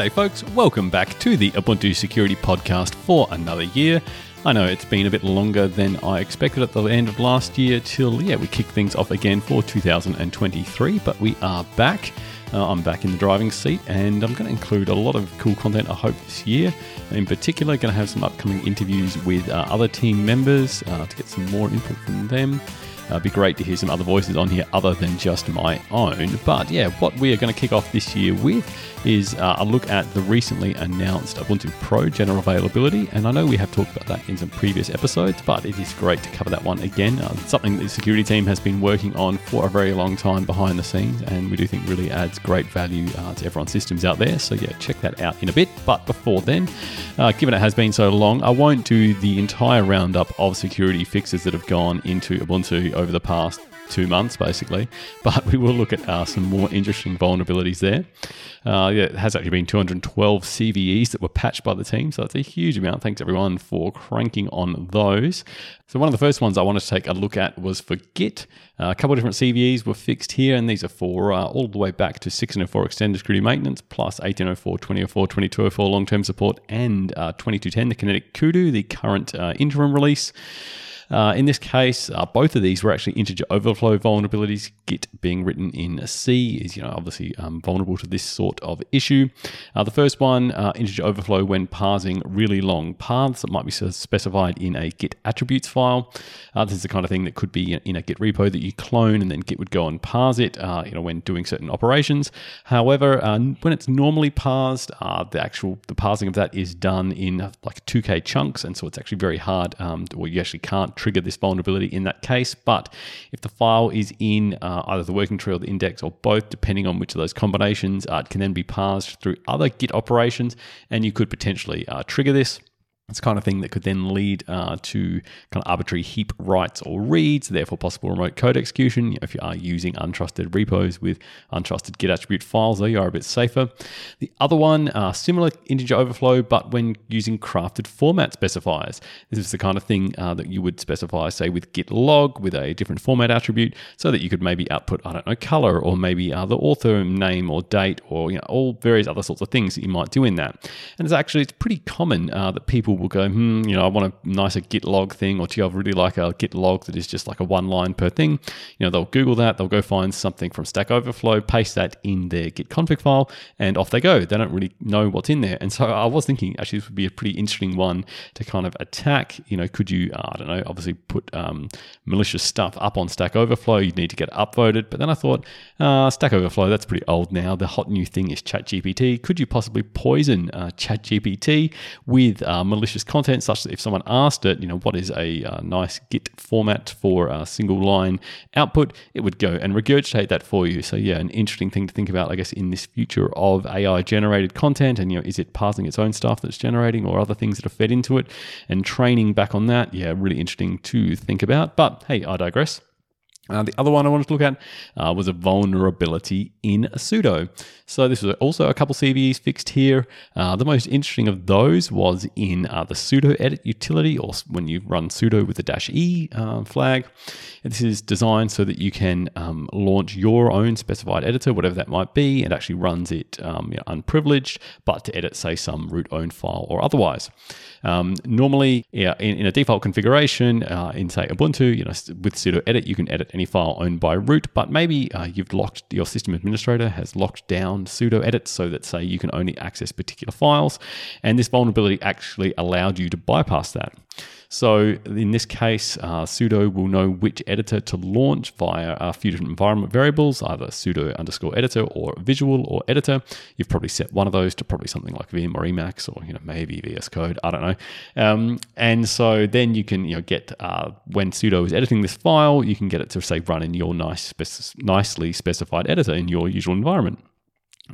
G'day, folks. Welcome back to the Ubuntu Security Podcast for another year. I know it's been a bit longer than I expected at the end of last year till, yeah, we kick things off again for 2023, but we are back. Uh, I'm back in the driving seat and I'm going to include a lot of cool content, I hope, this year. In particular, going to have some upcoming interviews with uh, other team members uh, to get some more input from them. Uh, it'd be great to hear some other voices on here other than just my own. But yeah, what we are going to kick off this year with is uh, a look at the recently announced Ubuntu Pro general availability. And I know we have talked about that in some previous episodes, but it is great to cover that one again. Uh, something the security team has been working on for a very long time behind the scenes, and we do think really adds great value uh, to everyone's systems out there. So yeah, check that out in a bit. But before then, uh, given it has been so long, I won't do the entire roundup of security fixes that have gone into Ubuntu over the past two months, basically. But we will look at uh, some more interesting vulnerabilities there. Uh, yeah, it has actually been 212 CVEs that were patched by the team, so that's a huge amount. Thanks everyone for cranking on those. So one of the first ones I wanted to take a look at was for Git. Uh, a couple of different CVEs were fixed here, and these are for uh, all the way back to 1604 extended security maintenance, plus 1804, 2004, 2204 long-term support, and uh, 2210, the Kinetic Kudu, the current uh, interim release. Uh, in this case, uh, both of these were actually integer overflow vulnerabilities. Git being written in C is, you know, obviously um, vulnerable to this sort of issue. Uh, the first one, uh, integer overflow when parsing really long paths that might be specified in a Git attributes file. Uh, this is the kind of thing that could be in a Git repo that you clone and then Git would go and parse it, uh, you know, when doing certain operations. However, when it's normally parsed, the actual the parsing of that is done in like 2k chunks, and so it's actually very hard, um, or you actually can't trigger this vulnerability in that case. But if the file is in uh, either the working tree or the index or both, depending on which of those combinations, uh, it can then be parsed through other Git operations, and you could potentially uh, trigger this. It's kind of thing that could then lead uh, to kind of arbitrary heap writes or reads, therefore possible remote code execution. If you are using untrusted repos with untrusted Git attribute files, though, you are a bit safer. The other one, uh, similar integer overflow, but when using crafted format specifiers. This is the kind of thing uh, that you would specify, say, with git log with a different format attribute, so that you could maybe output, I don't know, color or maybe uh, the author name or date or you know all various other sorts of things that you might do in that. And it's actually it's pretty common uh, that people will go, hmm, you know, I want a nicer Git log thing, or gee, I really like a Git log that is just like a one line per thing. You know, they'll Google that, they'll go find something from Stack Overflow, paste that in their Git config file, and off they go. They don't really know what's in there. And so I was thinking actually this would be a pretty interesting one to kind of attack. You know, could you, uh, I don't know, obviously put um, malicious stuff up on Stack Overflow? You'd need to get upvoted. But then I thought, uh, Stack Overflow, that's pretty old now. The hot new thing is ChatGPT. Could you possibly poison uh, ChatGPT with uh, malicious content such that if someone asked it, you know, what is a uh, nice Git format for a single line output, it would go and regurgitate that for you. So yeah, an interesting thing to think about, I guess, in this future of AI generated content. And you know, is it parsing its own stuff that's generating or other things that are fed into it and training back on that? Yeah, really interesting to think about. But hey, I digress. Uh, the other one I wanted to look at uh, was a vulnerability in sudo. So this was also a couple CVEs fixed here. Uh, the most interesting of those was in uh, the sudo edit utility, or when you run sudo with the dash e uh, flag. This is designed so that you can um, launch your own specified editor, whatever that might be. It actually runs it um, you know, unprivileged, but to edit, say, some root owned file or otherwise. Um, normally, yeah, in, in, a default configuration uh, in say Ubuntu, you know, with sudo edit, you can edit any file owned by root, but maybe uh, you've locked your system administrator has locked down sudo edit so that say you can only access particular files, and this vulnerability actually allowed you to bypass that. So in this case, uh, sudo will know which editor to launch via a few different environment variables, either sudo underscore editor or visual or editor. You've probably set one of those to probably something like Vim or Emacs or you know maybe VS Code. I don't know. Um, and so then you can you know get uh, when sudo is editing this file, you can get it to say run in your nice spec- nicely specified editor in your usual environment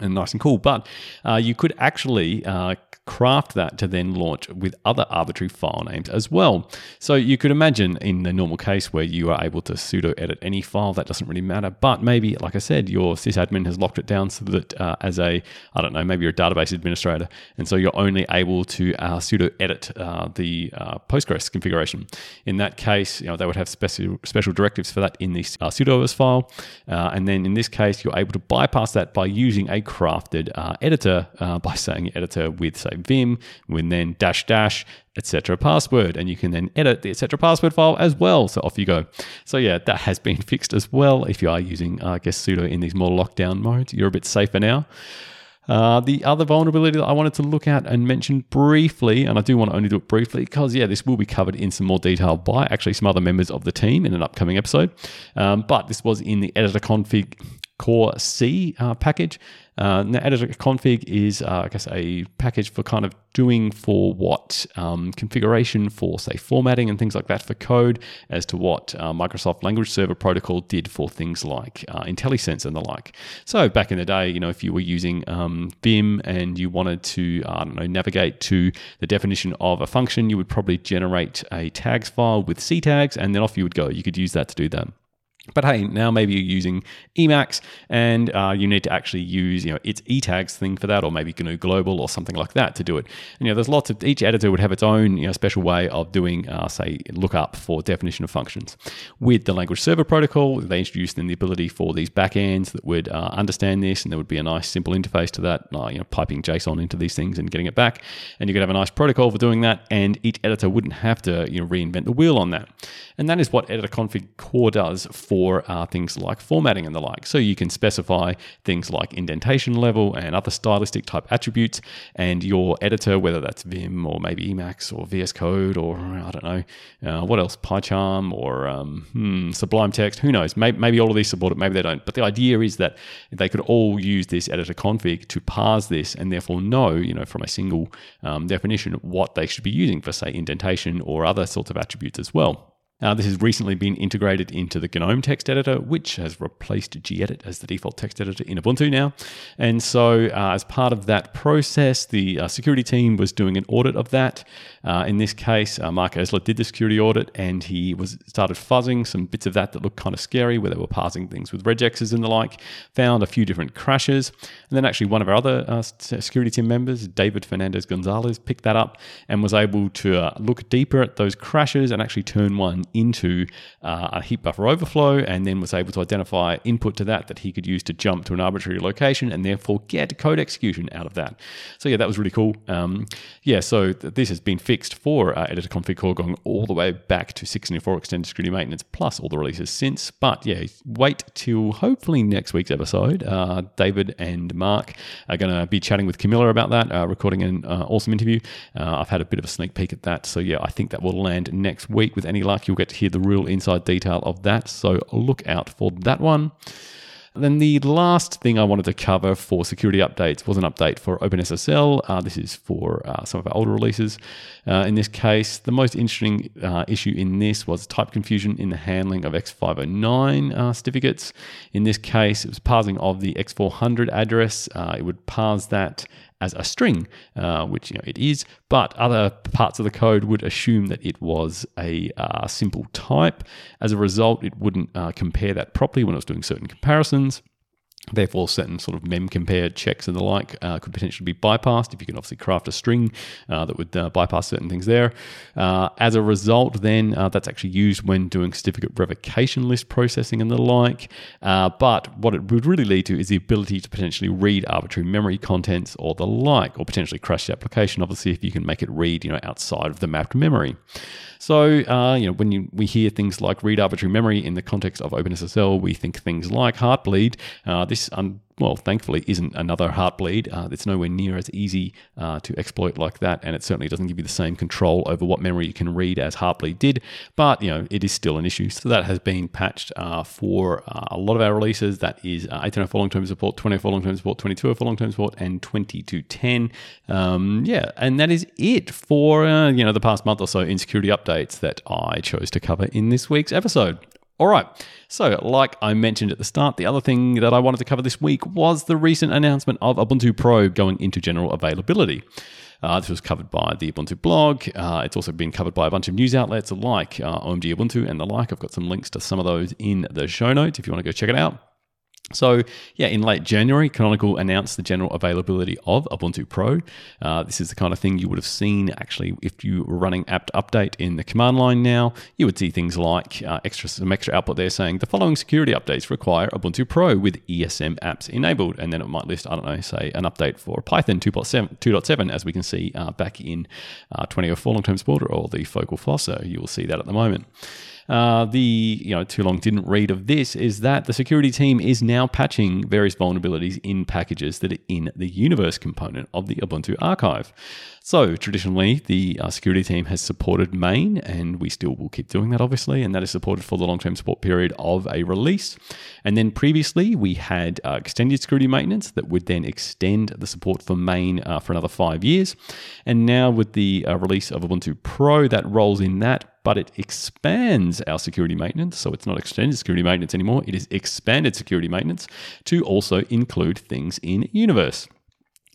and nice and cool. But uh, you could actually uh, craft that to then launch with other arbitrary file names as well. So you could imagine in the normal case where you are able to sudo edit any file, that doesn't really matter. But maybe, like I said, your sysadmin has locked it down so that uh, as a, I don't know, maybe you're a database administrator, and so you're only able to uh, sudo edit uh, the uh, Postgres configuration. In that case, you know, they would have special special directives for that in the uh, sudo file, and then in this case, you're able to bypass that by using a crafted uh, editor uh, by saying editor with, say, Vim, with then dash dash, etc. password. And you can then edit the etc. password file as well. So off you go. So yeah, that has been fixed as well. If you are using, uh, I guess, sudo in these more lockdown modes, you're a bit safer now. Uh, the other vulnerability that I wanted to look at and mention briefly, and I do want to only do it briefly because, yeah, this will be covered in some more detail by actually some other members of the team in an upcoming episode. Um, but this was in the editor config core C uh, package. Uh, now, editor config is, uh, I guess, a package for kind of doing for what um, configuration for, say, formatting and things like that for code, as to what uh, Microsoft Language Server Protocol did for things like uh, IntelliSense and the like. So back in the day, you know, if you were using um, Vim and you wanted to, I don't know, navigate to the definition of a function, you would probably generate a tags file with C tags, and then off you would go. You could use that to do that. But hey, now maybe you're using Emacs and uh, you need to actually use, you know, its eTags thing for that, or maybe GNU Global or something like that to do it. And, you know, there's lots of each editor would have its own, you know, special way of doing, uh, say, lookup for definition of functions. With the language server protocol, they introduced then the ability for these backends that would uh, understand this, and there would be a nice simple interface to that, uh, you know, piping JSON into these things and getting it back. And you could have a nice protocol for doing that, and each editor wouldn't have to, you know, reinvent the wheel on that. And that is what editor config core does for uh, things like formatting and the like. So you can specify things like indentation level and other stylistic type attributes, and your editor, whether that's Vim or maybe Emacs or VS Code or I don't know uh, what else, PyCharm or um, hmm, Sublime Text, who knows? Maybe, maybe all of these support it, maybe they don't. But the idea is that they could all use this editor config to parse this and therefore know, you know, from a single um, definition what they should be using for, say, indentation or other sorts of attributes as well. Uh, this has recently been integrated into the GNOME text editor, which has replaced gedit as the default text editor in Ubuntu now. And so, uh, as part of that process, the uh, security team was doing an audit of that. Uh, in this case, uh, Mark Esler did the security audit, and he was started fuzzing some bits of that that looked kind of scary, where they were parsing things with regexes and the like. Found a few different crashes, and then actually one of our other uh, security team members, David Fernandez Gonzalez, picked that up and was able to look deeper at those crashes and actually turn one into uh, a heap buffer overflow and then was able to identify input to that that he could use to jump to an arbitrary location and therefore get code execution out of that. So yeah, that was really cool. Um, yeah, so th- this has been fixed for uh, editor config core going all the way back to 6.4 extended security maintenance plus all the releases since. But yeah, wait till hopefully next week's episode. Uh, David and Mark are going to be chatting with Camilla about that, uh, recording an uh, awesome interview. Uh, I've had a bit of a sneak peek at that. So yeah, I think that will land next week. With any luck, you'll get to hear the real inside detail of that. So look out for that one. Then the last thing I wanted to cover for security updates was an update for OpenSSL. Uh, this is for uh, some of our older releases. Uh, in this case, the most interesting uh, issue in this was type confusion in the handling of X509 uh, certificates. In this case, it was parsing of the X400 address. Uh, it would parse that as a string, uh, which you know it is, but other parts of the code would assume that it was a uh, simple type. As a result, it wouldn't uh, compare that properly when it was doing certain comparisons. Therefore, certain sort of mem compare checks and the like uh, could potentially be bypassed if you can obviously craft a string uh, that would uh, bypass certain things there. Uh, as a result, then uh, that's actually used when doing certificate revocation list processing and the like. Uh, but what it would really lead to is the ability to potentially read arbitrary memory contents or the like, or potentially crash the application. Obviously, if you can make it read, you know, outside of the mapped memory. So, you know, when you, we hear things like read arbitrary memory in the context of OpenSSL, we think things like Heartbleed. Uh, this um, well, thankfully, isn't another Heartbleed. Uh, it's nowhere near as easy uh, to exploit like that, and it certainly doesn't give you the same control over what memory you can read as Heartbleed did. But you know, it is still an issue. So that has been patched uh, for uh, a lot of our releases. That is uh, 1804 long-term support, 2004 long-term support, 2204 long-term support, and 2210. Um, yeah, and that is it for uh, you know the past month or so in security updates that I chose to cover in this week's episode. All right. So, like I mentioned at the start, the other thing that I wanted to cover this week was the recent announcement of Ubuntu Pro going into general availability. Uh, this was covered by the Ubuntu blog. Uh, it's also been covered by a bunch of news outlets like uh, OMG Ubuntu and the like. I've got some links to some of those in the show notes if you want to go check it out. So, yeah, in late January, Canonical announced the general availability of Ubuntu Pro. Uh, this is the kind of thing you would have seen actually if you were running apt update in the command line now. You would see things like uh, extra some extra output there saying the following security updates require Ubuntu Pro with ESM apps enabled. And then it might list, I don't know, say an update for Python 2.7, 2.7 as we can see uh, back in uh, 2004 long term support or the Focal Fossa. You will see that at the moment. Uh, the you know too long didn't read of this is that the security team is now patching various vulnerabilities in packages that are in the universe component of the Ubuntu archive. So traditionally, the uh, security team has supported main, and we still will keep doing that, obviously, and that is supported for the long-term support period of a release. And then previously, we had uh, extended security maintenance that would then extend the support for main uh, for another five years. And now with the uh, release of Ubuntu Pro, that rolls in that but it expands our security maintenance. So it's not extended security maintenance anymore, it is expanded security maintenance to also include things in Universe.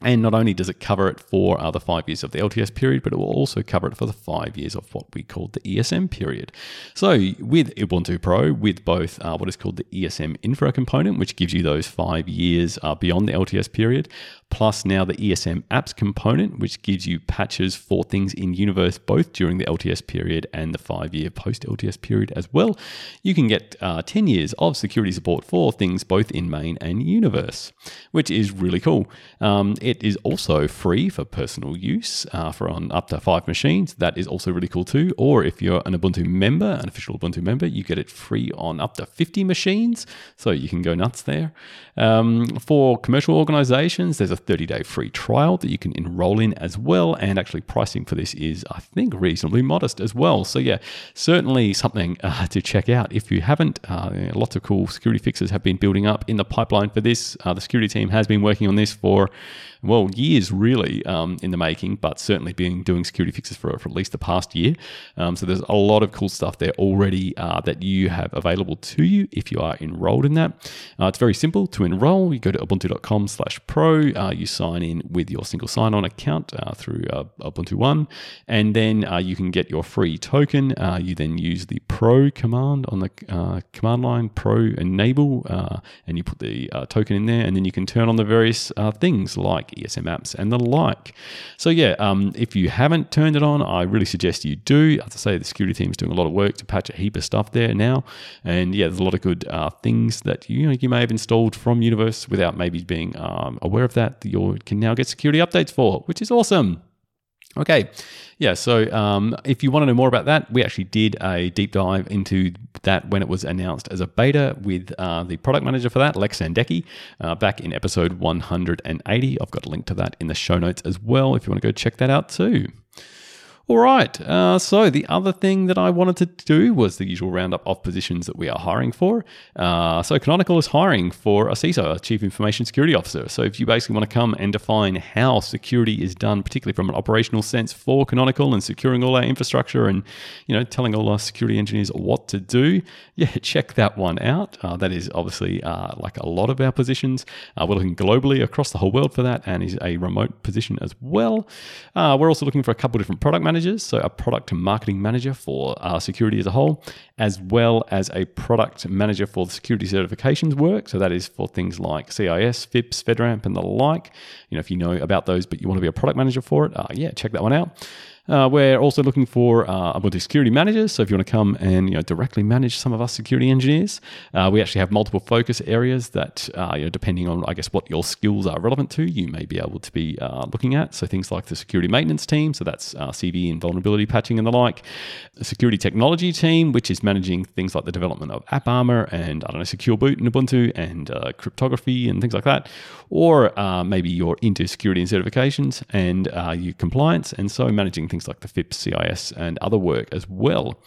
And not only does it cover it for uh, the five years of the LTS period, but it will also cover it for the five years of what we call the ESM period. So with Ubuntu Pro, with both uh, what is called the ESM infra component, which gives you those five years uh, beyond the LTS period, plus now the ESM apps component, which gives you patches for things in Universe both during the LTS period and the five year post LTS period as well. You can get uh, 10 years of security support for things both in main and Universe, which is really cool. Um, it is also free for personal use uh, for on up to five machines. That is also really cool too. Or if you're an Ubuntu member, an official Ubuntu member, you get it free on up to 50 machines. So you can go nuts there. Um, for commercial organizations, there's a 30 day free trial that you can enroll in as well. And actually, pricing for this is, I think, reasonably modest as well. So, yeah, certainly something uh, to check out if you haven't. Uh, lots of cool security fixes have been building up in the pipeline for this. Uh, the security team has been working on this for well, years really um, in the making, but certainly been doing security fixes for, for at least the past year. Um, so there's a lot of cool stuff there already uh, that you have available to you if you are enrolled in that. Uh, it's very simple to enroll. You go to ubuntu.com slash pro, uh, you sign in with your single sign-on account uh, through uh, Ubuntu One, and then uh, you can get your free token. you then use the pro command on the command line, pro enable, and you put the token in there, and then you can turn on the various things like ESM apps and the like. So, yeah, um, if you haven't turned it on, I really suggest you do. I say, the security team is doing a lot of work to patch a heap of stuff there now. And yeah, there's a lot of good uh, things that you know you may have installed from Universe without maybe being um, aware of that. That you can now get security updates for, which is awesome. Okay, yeah, so um, if you want to know more about that, we actually did a deep dive into that when it was announced as a beta with uh, the product manager for that, Lech Sandecki, uh, back in episode 180. I've got a link to that in the show notes as well if you want to go check that out too. All right. Uh, so the other thing that I wanted to do was the usual roundup of positions that we are hiring for. Uh, so Canonical is hiring for a CISO, a Chief Information Security Officer. So if you basically want to come and define how security is done, particularly from an operational sense for Canonical and securing all our infrastructure and you know telling all our security engineers what to do, yeah, check that one out. Uh, that is obviously uh, like a lot of our positions. Uh, we're looking globally across the whole world for that, and is a remote position as well. Uh, we're also looking for a couple different product managers managers, so a product marketing manager for uh, security as a whole, as well as a product manager for the security certifications work. So that is for things like CIS, FIPS, FedRAMP, and the like. You know, if you know about those, but you want to be a product manager for it, uh, yeah, check that one out. Uh, we're also looking for uh, Ubuntu security managers. So if you want to come and you know directly manage some of our security engineers, uh, we actually have multiple focus areas that uh, you know depending on I guess what your skills are relevant to, you may be able to be uh, looking at. So things like the security maintenance team, so that's uh, CVE and vulnerability patching and the like. The security technology team, which is managing things like the development of AppArmor and I don't know secure boot in Ubuntu and cryptography and things like that. Or maybe you're into security and certifications and you compliance, and so managing things like the FIPS, CIS, and other work as well.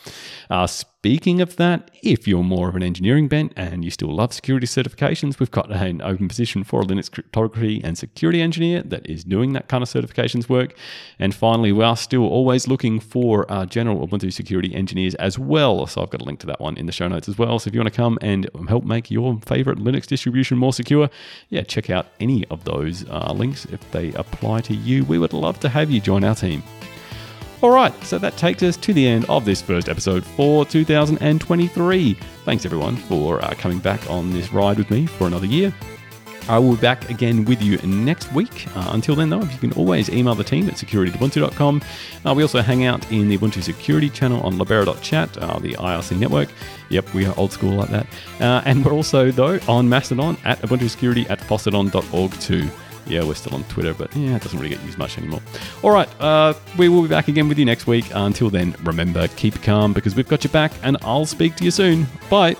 Uh, Speaking of that, if you're more of an engineering bent and you still love security certifications, we've got an open position for a Linux cryptography and security engineer that is doing that kind of certifications work. And finally, we are still always looking for uh, general Ubuntu security engineers as well. So I've got a link to that one in the show notes as well. So if you want to come and help make your favorite Linux distribution more secure, yeah, check out any of those uh, links if they apply to you. We would love to have you join our team. All right, so that takes us to the end of this first episode for 2023. Thanks everyone for uh, coming back on this ride with me for another year. I will be back again with you next week. Uh, until then, though, you can always email the team at security@ubuntu.com. Uh, we also hang out in the Ubuntu security channel on libera.chat, uh, the IRC network. Yep, we are old school like that. Uh, and we're also, though, on Mastodon at Ubuntu Security at fosstodon.org too. Yeah, we're still on Twitter, but yeah, it doesn't really get used much anymore. All right, uh, we will be back again with you next week. until then, remember, keep calm because we've got your back, and I'll speak to you soon. Bye.